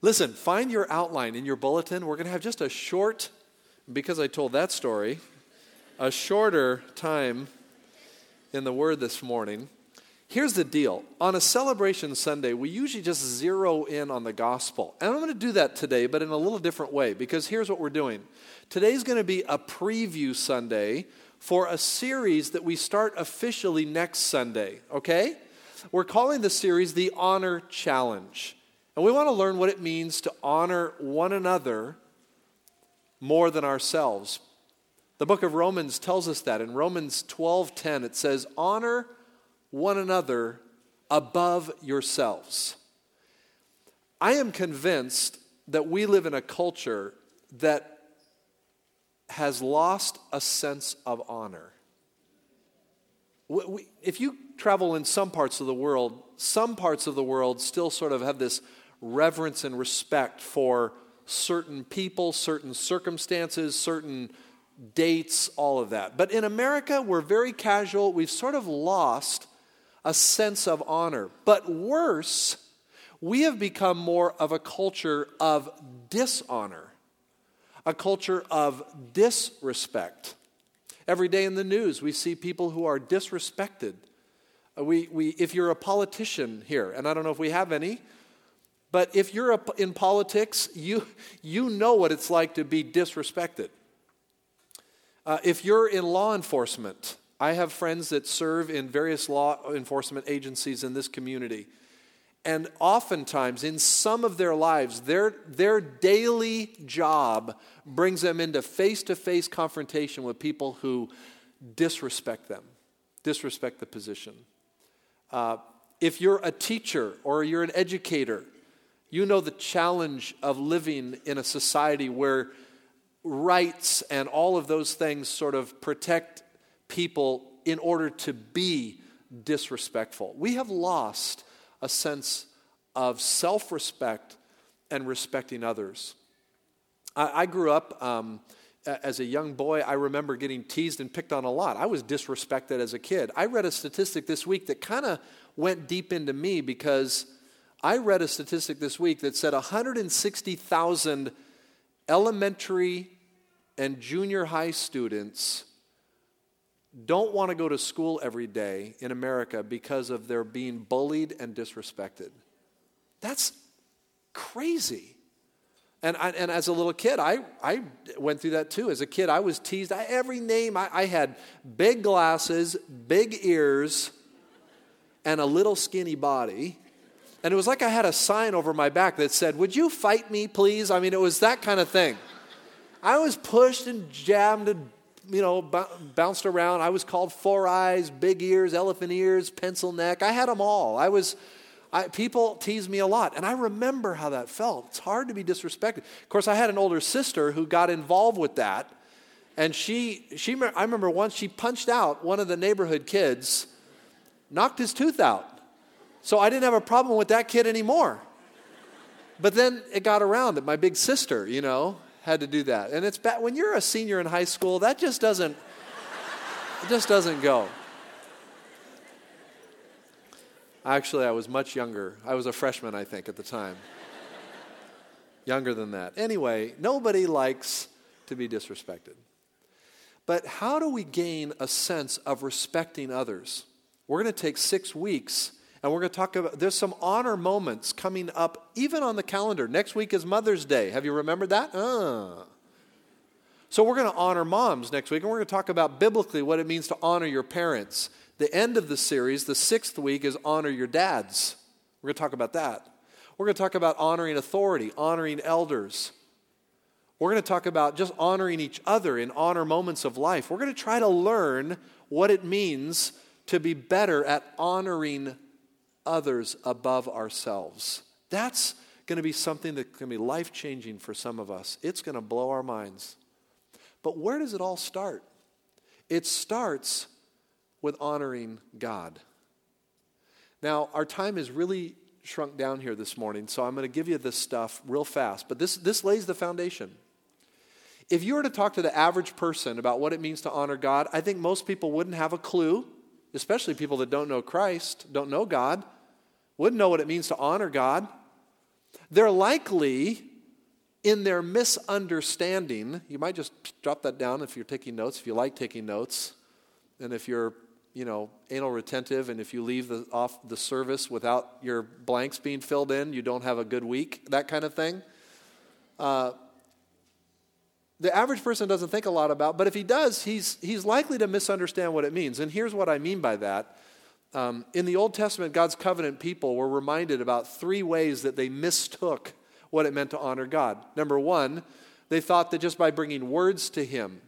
Listen, find your outline in your bulletin. We're going to have just a short, because I told that story, a shorter time in the Word this morning. Here's the deal. On a celebration Sunday, we usually just zero in on the gospel. And I'm going to do that today, but in a little different way, because here's what we're doing. Today's going to be a preview Sunday for a series that we start officially next Sunday, okay? We're calling the series the Honor Challenge. And we want to learn what it means to honor one another more than ourselves. The book of Romans tells us that. In Romans 12:10 it says, "Honor one another above yourselves." I am convinced that we live in a culture that has lost a sense of honor. If you travel in some parts of the world, some parts of the world still sort of have this reverence and respect for certain people, certain circumstances, certain dates, all of that. But in America, we're very casual. We've sort of lost a sense of honor. But worse, we have become more of a culture of dishonor, a culture of disrespect. Every day in the news, we see people who are disrespected. Uh, we, we, if you're a politician here, and I don't know if we have any, but if you're in politics, you, you know what it's like to be disrespected. Uh, if you're in law enforcement, I have friends that serve in various law enforcement agencies in this community. And oftentimes, in some of their lives, their, their daily job brings them into face to face confrontation with people who disrespect them, disrespect the position. Uh, if you're a teacher or you're an educator, you know the challenge of living in a society where rights and all of those things sort of protect people in order to be disrespectful. We have lost a sense of self respect and respecting others. I, I grew up um, as a young boy. I remember getting teased and picked on a lot. I was disrespected as a kid. I read a statistic this week that kind of went deep into me because I read a statistic this week that said 160,000 elementary and junior high students don't want to go to school every day in America because of their being bullied and disrespected. That's crazy. And, I, and as a little kid, I, I went through that too. As a kid, I was teased. I, every name, I, I had big glasses, big ears, and a little skinny body. And it was like I had a sign over my back that said, Would you fight me, please? I mean, it was that kind of thing. I was pushed and jammed and, you know, b- bounced around. I was called four eyes, big ears, elephant ears, pencil neck. I had them all. I was, I, people teased me a lot. And I remember how that felt. It's hard to be disrespected. Of course, I had an older sister who got involved with that. And she, she, I remember once she punched out one of the neighborhood kids, knocked his tooth out. So I didn't have a problem with that kid anymore. But then it got around that my big sister, you know, had to do that. And it's bad when you're a senior in high school, that just doesn't it just doesn't go. Actually, I was much younger. I was a freshman, I think, at the time. younger than that. Anyway, nobody likes to be disrespected. But how do we gain a sense of respecting others? We're going to take six weeks and we're going to talk about, there's some honor moments coming up even on the calendar. Next week is Mother's Day. Have you remembered that? Uh. So we're going to honor moms next week, and we're going to talk about biblically what it means to honor your parents. The end of the series, the sixth week, is honor your dads. We're going to talk about that. We're going to talk about honoring authority, honoring elders. We're going to talk about just honoring each other in honor moments of life. We're going to try to learn what it means to be better at honoring others above ourselves. That's going to be something going to be life changing for some of us. It's going to blow our minds. But where does it all start? It starts with honoring God. Now, our time is really shrunk down here this morning, so I'm going to give you this stuff real fast. But this, this lays the foundation. If you were to talk to the average person about what it means to honor God, I think most people wouldn't have a clue, especially people that don't know Christ, don't know God wouldn't know what it means to honor God. They're likely in their misunderstanding. You might just drop that down if you're taking notes, if you like taking notes, and if you're you know, anal retentive, and if you leave the, off the service without your blanks being filled in, you don't have a good week, that kind of thing. Uh, the average person doesn't think a lot about, but if he does, he's, he's likely to misunderstand what it means. And here's what I mean by that. Um, in the Old Testament, God's covenant people were reminded about three ways that they mistook what it meant to honor God. Number one, they thought that just by bringing words to Him,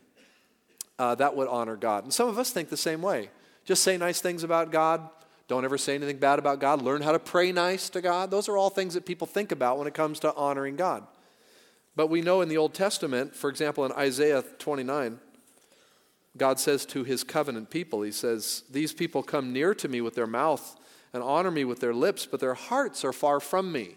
uh, that would honor God. And some of us think the same way. Just say nice things about God. Don't ever say anything bad about God. Learn how to pray nice to God. Those are all things that people think about when it comes to honoring God. But we know in the Old Testament, for example, in Isaiah 29, God says to his covenant people, He says, These people come near to me with their mouth and honor me with their lips, but their hearts are far from me.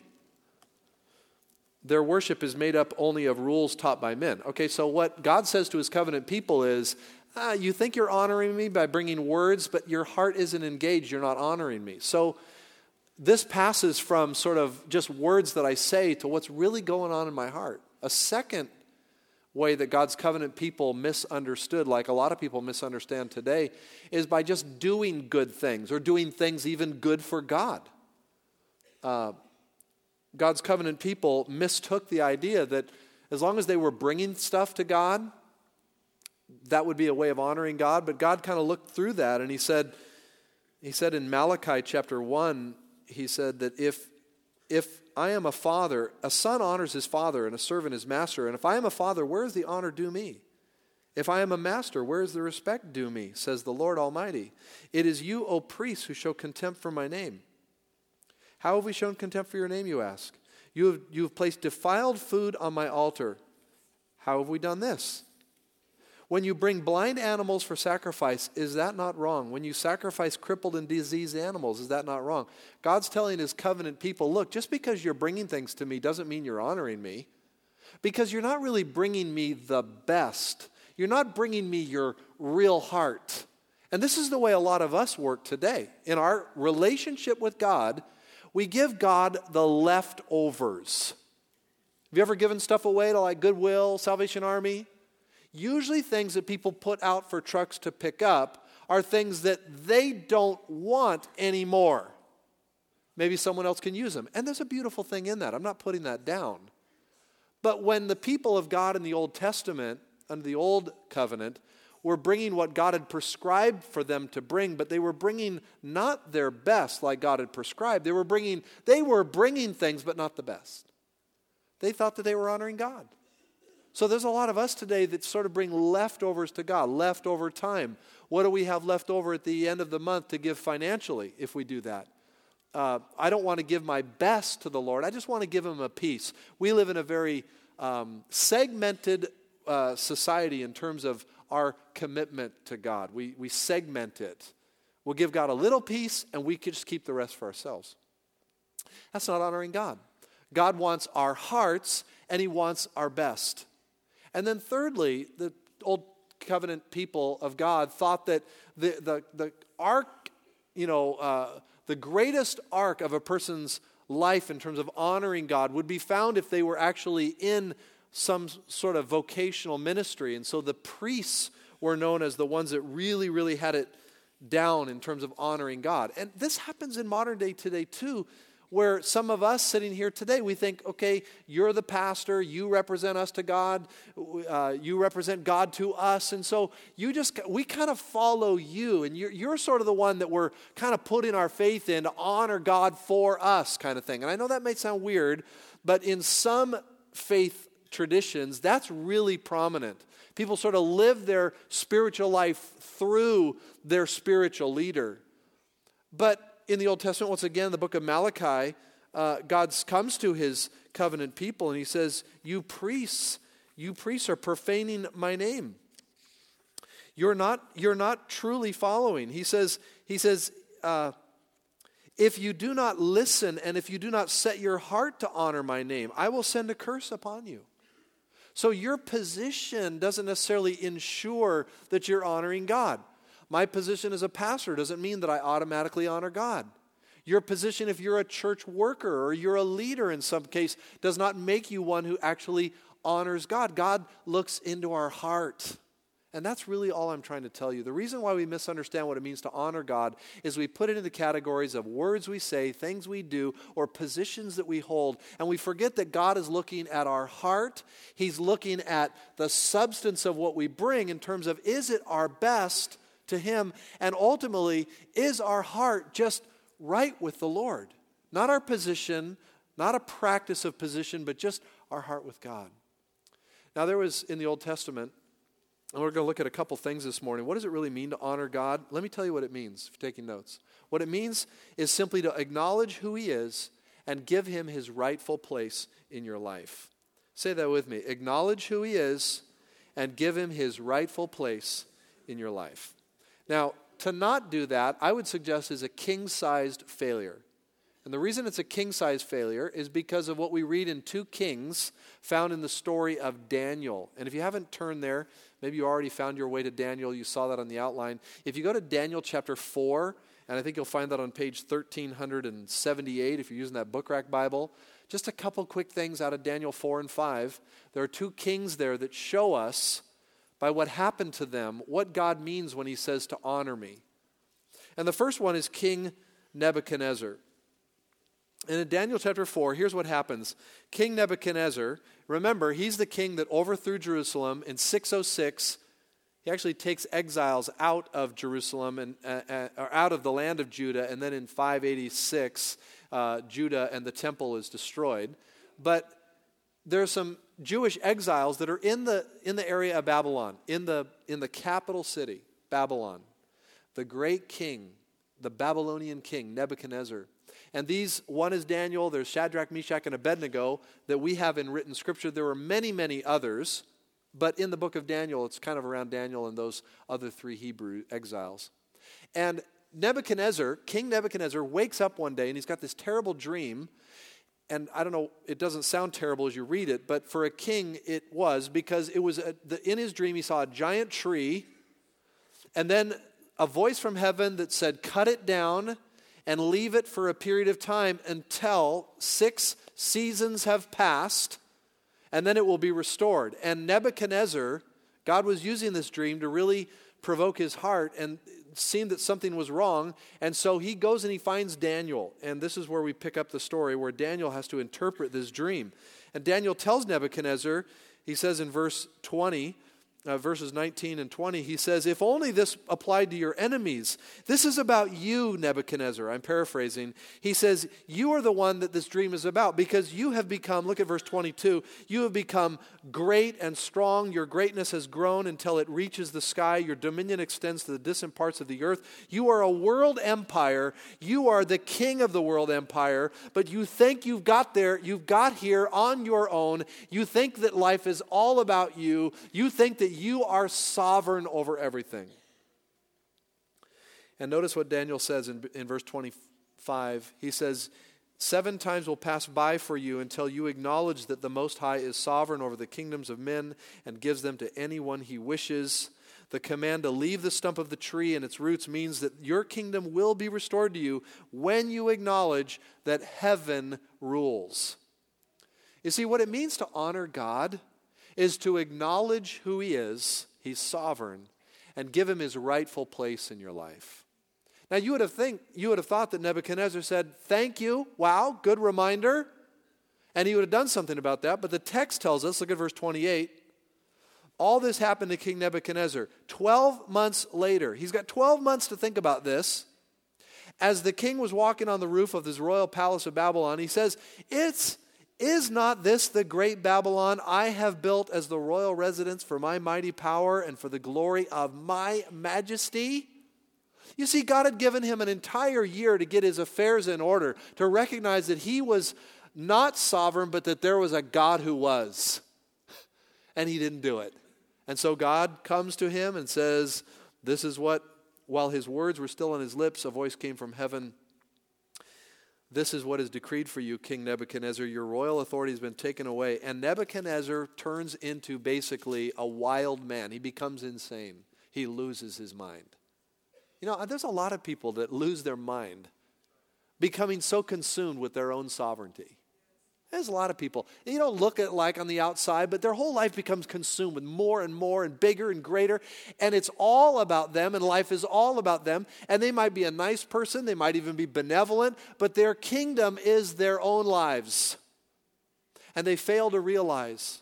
Their worship is made up only of rules taught by men. Okay, so what God says to his covenant people is, ah, You think you're honoring me by bringing words, but your heart isn't engaged. You're not honoring me. So this passes from sort of just words that I say to what's really going on in my heart. A second way that God's covenant people misunderstood, like a lot of people misunderstand today, is by just doing good things or doing things even good for God. Uh, God's covenant people mistook the idea that as long as they were bringing stuff to God, that would be a way of honoring God. But God kind of looked through that and He said, He said in Malachi chapter 1, He said that if, if I am a father, a son honors his father and a servant his master. And if I am a father, where is the honor due me? If I am a master, where is the respect due me? Says the Lord Almighty. It is you, O priests, who show contempt for my name. How have we shown contempt for your name, you ask? You have, you have placed defiled food on my altar. How have we done this? When you bring blind animals for sacrifice, is that not wrong? When you sacrifice crippled and diseased animals, is that not wrong? God's telling his covenant people look, just because you're bringing things to me doesn't mean you're honoring me. Because you're not really bringing me the best. You're not bringing me your real heart. And this is the way a lot of us work today. In our relationship with God, we give God the leftovers. Have you ever given stuff away to like Goodwill, Salvation Army? Usually, things that people put out for trucks to pick up are things that they don't want anymore. Maybe someone else can use them. And there's a beautiful thing in that. I'm not putting that down. But when the people of God in the Old Testament, under the Old Covenant, were bringing what God had prescribed for them to bring, but they were bringing not their best like God had prescribed. They were bringing they were bringing things but not the best. They thought that they were honoring God. So there's a lot of us today that sort of bring leftovers to God, leftover time. What do we have left over at the end of the month to give financially if we do that? Uh, I don't want to give my best to the Lord. I just want to give Him a piece. We live in a very um, segmented uh, society in terms of our commitment to God. We, we segment it. We'll give God a little piece and we can just keep the rest for ourselves. That's not honoring God. God wants our hearts and He wants our best. And then, thirdly, the Old Covenant people of God thought that the, the, the ark, you know, uh, the greatest ark of a person's life in terms of honoring God would be found if they were actually in some sort of vocational ministry. And so the priests were known as the ones that really, really had it down in terms of honoring God. And this happens in modern day today too where some of us sitting here today, we think, okay, you're the pastor, you represent us to God, uh, you represent God to us, and so you just, we kind of follow you, and you're, you're sort of the one that we're kind of putting our faith in to honor God for us, kind of thing. And I know that may sound weird, but in some faith traditions, that's really prominent. People sort of live their spiritual life through their spiritual leader. But in the Old Testament, once again, the book of Malachi, uh, God comes to his covenant people and he says, You priests, you priests are profaning my name. You're not, you're not truly following. He says, he says uh, if you do not listen and if you do not set your heart to honor my name, I will send a curse upon you. So your position doesn't necessarily ensure that you're honoring God. My position as a pastor doesn't mean that I automatically honor God. Your position, if you're a church worker or you're a leader in some case, does not make you one who actually honors God. God looks into our heart. And that's really all I'm trying to tell you. The reason why we misunderstand what it means to honor God is we put it into categories of words we say, things we do, or positions that we hold. And we forget that God is looking at our heart. He's looking at the substance of what we bring in terms of is it our best to Him? And ultimately, is our heart just right with the Lord? Not our position, not a practice of position, but just our heart with God. Now, there was in the Old Testament and we're going to look at a couple things this morning. What does it really mean to honor God? Let me tell you what it means if you're taking notes. What it means is simply to acknowledge who He is and give Him His rightful place in your life. Say that with me. Acknowledge who He is and give Him His rightful place in your life. Now, to not do that, I would suggest is a king sized failure. And the reason it's a king sized failure is because of what we read in 2 Kings found in the story of Daniel. And if you haven't turned there, maybe you already found your way to Daniel, you saw that on the outline. If you go to Daniel chapter 4, and I think you'll find that on page 1378 if you're using that book rack Bible, just a couple quick things out of Daniel 4 and 5. There are two kings there that show us by what happened to them what God means when he says to honor me. And the first one is King Nebuchadnezzar. And in Daniel chapter 4, here's what happens King Nebuchadnezzar, remember, he's the king that overthrew Jerusalem in 606. He actually takes exiles out of Jerusalem and uh, uh, or out of the land of Judah, and then in 586, uh, Judah and the temple is destroyed. But there are some Jewish exiles that are in the, in the area of Babylon, in the, in the capital city, Babylon. The great king, the Babylonian king, Nebuchadnezzar, and these, one is Daniel, there's Shadrach, Meshach, and Abednego that we have in written scripture. There were many, many others, but in the book of Daniel, it's kind of around Daniel and those other three Hebrew exiles. And Nebuchadnezzar, King Nebuchadnezzar, wakes up one day and he's got this terrible dream. And I don't know, it doesn't sound terrible as you read it, but for a king it was because it was a, the, in his dream he saw a giant tree and then a voice from heaven that said, Cut it down and leave it for a period of time until six seasons have passed, and then it will be restored. And Nebuchadnezzar, God was using this dream to really provoke his heart and seemed that something was wrong. And so he goes and he finds Daniel. And this is where we pick up the story where Daniel has to interpret this dream. And Daniel tells Nebuchadnezzar, he says in verse 20, uh, verses 19 and 20, he says, If only this applied to your enemies. This is about you, Nebuchadnezzar. I'm paraphrasing. He says, You are the one that this dream is about because you have become, look at verse 22, you have become great and strong. Your greatness has grown until it reaches the sky. Your dominion extends to the distant parts of the earth. You are a world empire. You are the king of the world empire, but you think you've got there, you've got here on your own. You think that life is all about you. You think that you are sovereign over everything. And notice what Daniel says in, in verse 25. He says, Seven times will pass by for you until you acknowledge that the Most High is sovereign over the kingdoms of men and gives them to anyone he wishes. The command to leave the stump of the tree and its roots means that your kingdom will be restored to you when you acknowledge that heaven rules. You see, what it means to honor God is to acknowledge who He is, He's sovereign, and give Him His rightful place in your life. Now, you would have, think, you would have thought that Nebuchadnezzar said, Thank you, wow, good reminder. And he would have done something about that. But the text tells us, look at verse 28. All this happened to King Nebuchadnezzar. 12 months later, he's got 12 months to think about this. As the king was walking on the roof of his royal palace of Babylon, he says, It's is not this the great Babylon I have built as the royal residence for my mighty power and for the glory of my majesty? You see, God had given him an entire year to get his affairs in order, to recognize that he was not sovereign, but that there was a God who was. And he didn't do it. And so God comes to him and says, This is what, while his words were still on his lips, a voice came from heaven this is what is decreed for you, King Nebuchadnezzar. Your royal authority has been taken away. And Nebuchadnezzar turns into basically a wild man. He becomes insane. He loses his mind. You know, there's a lot of people that lose their mind becoming so consumed with their own sovereignty. There's a lot of people. You don't look at like on the outside, but their whole life becomes consumed with more and more and bigger and greater. And it's all about them, and life is all about them. And they might be a nice person, they might even be benevolent, but their kingdom is their own lives. And they fail to realize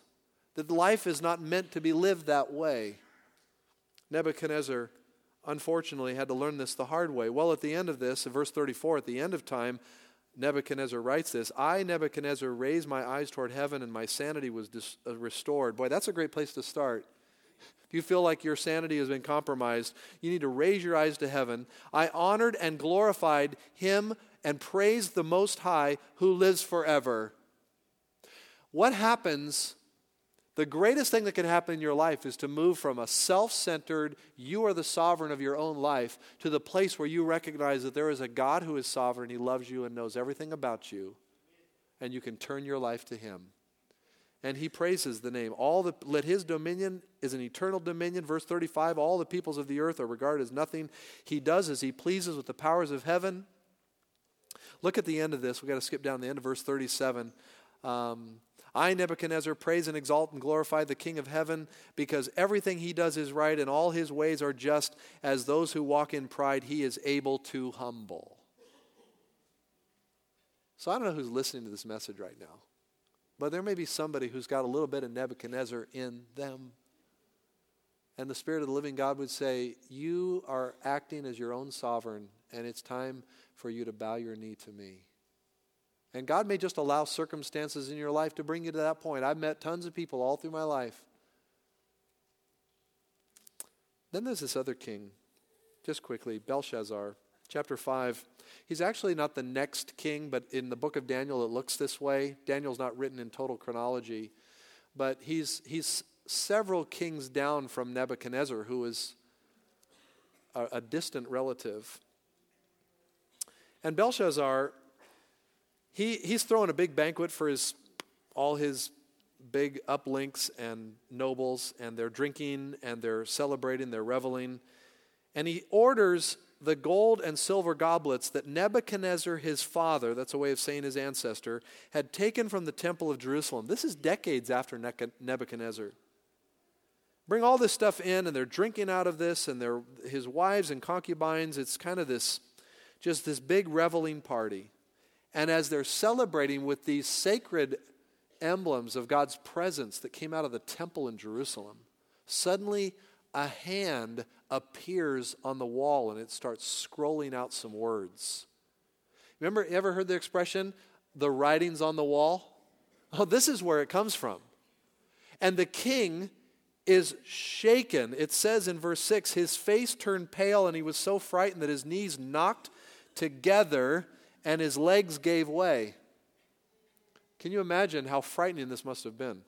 that life is not meant to be lived that way. Nebuchadnezzar, unfortunately, had to learn this the hard way. Well, at the end of this, in verse 34, at the end of time, Nebuchadnezzar writes this I, Nebuchadnezzar, raised my eyes toward heaven and my sanity was dis- uh, restored. Boy, that's a great place to start. If you feel like your sanity has been compromised, you need to raise your eyes to heaven. I honored and glorified him and praised the Most High who lives forever. What happens the greatest thing that can happen in your life is to move from a self centered, you are the sovereign of your own life, to the place where you recognize that there is a God who is sovereign, He loves you and knows everything about you, and you can turn your life to Him. And He praises the name. All the, let His dominion is an eternal dominion. Verse 35 All the peoples of the earth are regarded as nothing. He does as He pleases with the powers of heaven. Look at the end of this. We've got to skip down the end of verse 37. Um, I, Nebuchadnezzar, praise and exalt and glorify the King of heaven because everything he does is right and all his ways are just. As those who walk in pride, he is able to humble. So I don't know who's listening to this message right now, but there may be somebody who's got a little bit of Nebuchadnezzar in them. And the Spirit of the living God would say, You are acting as your own sovereign, and it's time for you to bow your knee to me. And God may just allow circumstances in your life to bring you to that point. I've met tons of people all through my life. Then there's this other king, just quickly, Belshazzar, chapter 5. He's actually not the next king, but in the book of Daniel it looks this way. Daniel's not written in total chronology, but he's, he's several kings down from Nebuchadnezzar, who is a, a distant relative. And Belshazzar he, he's throwing a big banquet for his, all his big uplinks and nobles, and they're drinking and they're celebrating, they're reveling. And he orders the gold and silver goblets that Nebuchadnezzar, his father, that's a way of saying his ancestor, had taken from the temple of Jerusalem. This is decades after Nebuchadnezzar. Bring all this stuff in, and they're drinking out of this, and they're, his wives and concubines. It's kind of this, just this big reveling party. And as they're celebrating with these sacred emblems of God's presence that came out of the temple in Jerusalem, suddenly a hand appears on the wall and it starts scrolling out some words. Remember, ever heard the expression, the writings on the wall? Oh, this is where it comes from. And the king is shaken. It says in verse 6 his face turned pale and he was so frightened that his knees knocked together and his legs gave way. Can you imagine how frightening this must have been?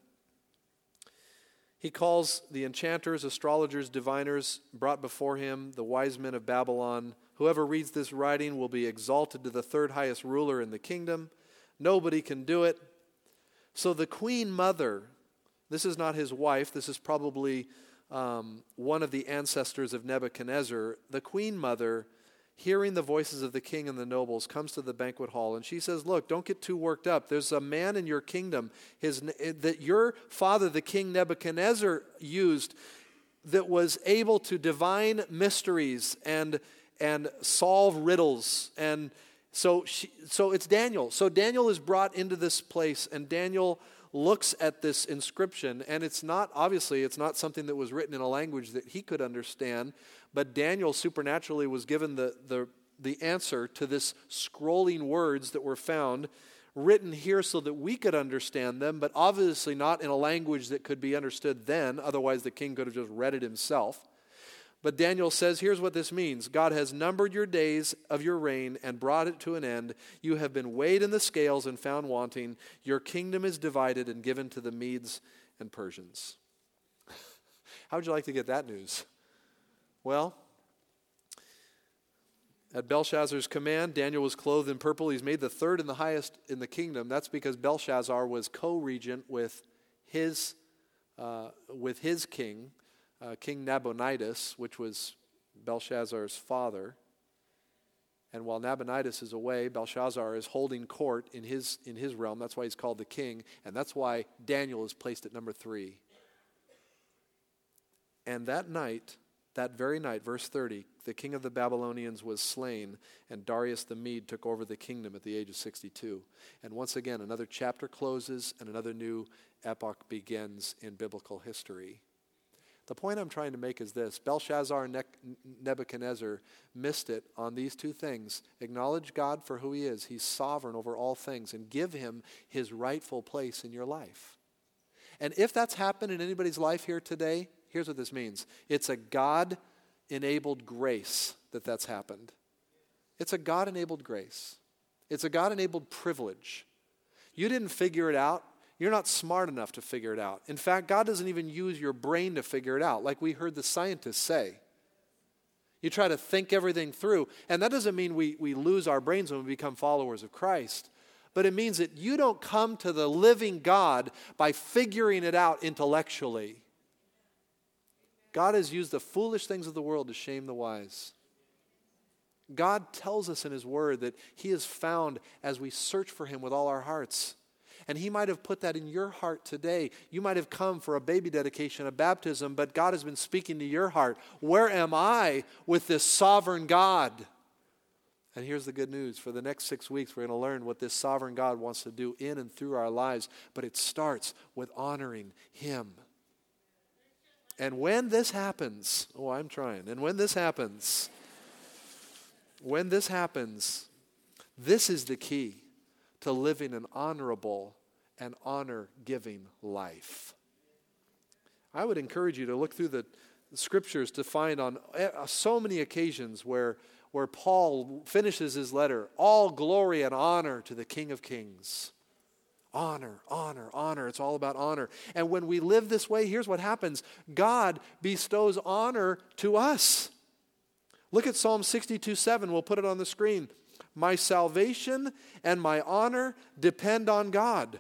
He calls the enchanters, astrologers, diviners brought before him, the wise men of Babylon. Whoever reads this writing will be exalted to the third highest ruler in the kingdom. Nobody can do it. So the queen mother, this is not his wife, this is probably um, one of the ancestors of Nebuchadnezzar. The queen mother hearing the voices of the king and the nobles, comes to the banquet hall and she says, Look, don't get too worked up. There's a man in your kingdom his, eh, that your father, the king Nebuchadnezzar, used that was able to divine mysteries and, and solve riddles. And so, she, so it's Daniel. So Daniel is brought into this place, and Daniel looks at this inscription, and it's not, obviously, it's not something that was written in a language that he could understand, but Daniel supernaturally was given the, the, the answer to this scrolling words that were found written here so that we could understand them, but obviously not in a language that could be understood then, otherwise, the king could have just read it himself. But Daniel says, here's what this means God has numbered your days of your reign and brought it to an end. You have been weighed in the scales and found wanting. Your kingdom is divided and given to the Medes and Persians. How would you like to get that news? Well, at Belshazzar's command, Daniel was clothed in purple. He's made the third and the highest in the kingdom. That's because Belshazzar was co-regent with his, uh, with his king, uh, King Nabonidus, which was Belshazzar's father. And while Nabonidus is away, Belshazzar is holding court in his, in his realm. That's why he's called the king. And that's why Daniel is placed at number three. And that night, that very night, verse 30, the king of the Babylonians was slain, and Darius the Mede took over the kingdom at the age of 62. And once again, another chapter closes and another new epoch begins in biblical history. The point I'm trying to make is this Belshazzar and Nebuchadnezzar missed it on these two things. Acknowledge God for who He is, He's sovereign over all things, and give Him His rightful place in your life. And if that's happened in anybody's life here today, here's what this means it's a God enabled grace that that's happened. It's a God enabled grace, it's a God enabled privilege. You didn't figure it out. You're not smart enough to figure it out. In fact, God doesn't even use your brain to figure it out, like we heard the scientists say. You try to think everything through, and that doesn't mean we, we lose our brains when we become followers of Christ, but it means that you don't come to the living God by figuring it out intellectually. God has used the foolish things of the world to shame the wise. God tells us in His Word that He is found as we search for Him with all our hearts. And He might have put that in your heart today. You might have come for a baby dedication, a baptism, but God has been speaking to your heart. Where am I with this sovereign God? And here's the good news. For the next six weeks, we're going to learn what this sovereign God wants to do in and through our lives. But it starts with honoring Him. And when this happens, oh, I'm trying. And when this happens, when this happens, this is the key to living an honorable and honor giving life. I would encourage you to look through the scriptures to find on eh, so many occasions where, where Paul finishes his letter all glory and honor to the King of Kings. Honor, honor, honor. It's all about honor. And when we live this way, here's what happens God bestows honor to us. Look at Psalm 62 7. We'll put it on the screen. My salvation and my honor depend on God.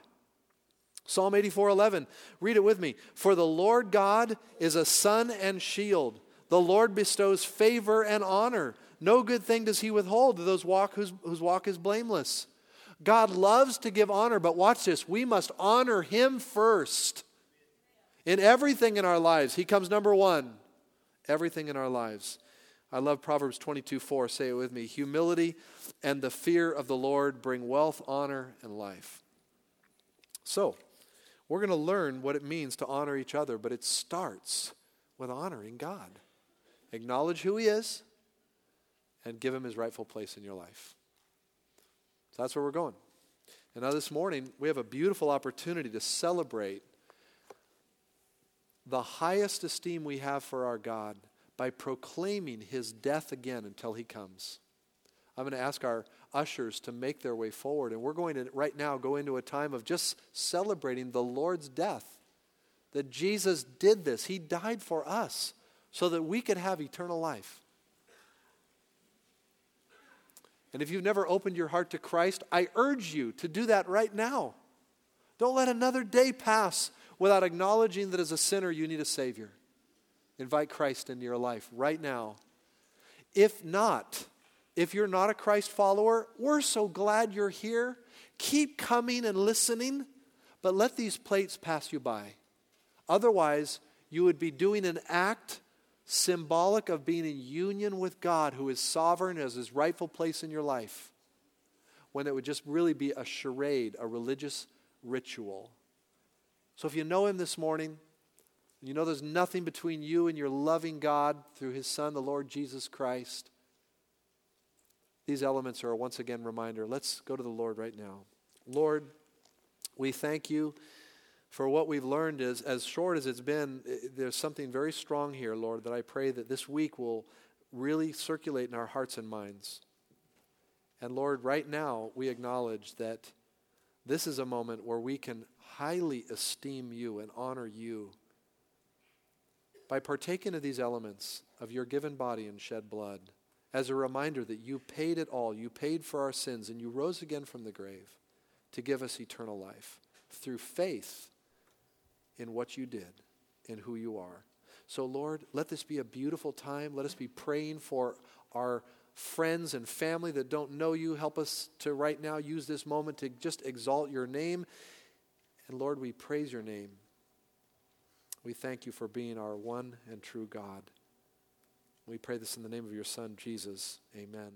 Psalm 84 11. Read it with me. For the Lord God is a sun and shield. The Lord bestows favor and honor. No good thing does he withhold to those walk whose, whose walk is blameless. God loves to give honor, but watch this. We must honor him first. In everything in our lives, he comes number one. Everything in our lives. I love Proverbs 22 4. Say it with me. Humility and the fear of the Lord bring wealth, honor, and life. So, we're going to learn what it means to honor each other, but it starts with honoring God. Acknowledge who He is and give Him His rightful place in your life. So that's where we're going. And now, this morning, we have a beautiful opportunity to celebrate the highest esteem we have for our God by proclaiming his death again until he comes. I'm going to ask our ushers to make their way forward, and we're going to right now go into a time of just celebrating the Lord's death. That Jesus did this, He died for us so that we could have eternal life. And if you've never opened your heart to Christ, I urge you to do that right now. Don't let another day pass without acknowledging that as a sinner you need a Savior. Invite Christ into your life right now. If not, if you're not a Christ follower, we're so glad you're here. Keep coming and listening, but let these plates pass you by. Otherwise, you would be doing an act symbolic of being in union with God, who is sovereign as his rightful place in your life, when it would just really be a charade, a religious ritual. So if you know him this morning, you know there's nothing between you and your loving God through his Son, the Lord Jesus Christ. These elements are once again reminder. Let's go to the Lord right now. Lord, we thank you for what we've learned is as short as it's been there's something very strong here lord that i pray that this week will really circulate in our hearts and minds and lord right now we acknowledge that this is a moment where we can highly esteem you and honor you by partaking of these elements of your given body and shed blood as a reminder that you paid it all. You paid for our sins and you rose again from the grave to give us eternal life through faith in what you did and who you are. So, Lord, let this be a beautiful time. Let us be praying for our friends and family that don't know you. Help us to right now use this moment to just exalt your name. And Lord, we praise your name. We thank you for being our one and true God. We pray this in the name of your Son, Jesus. Amen.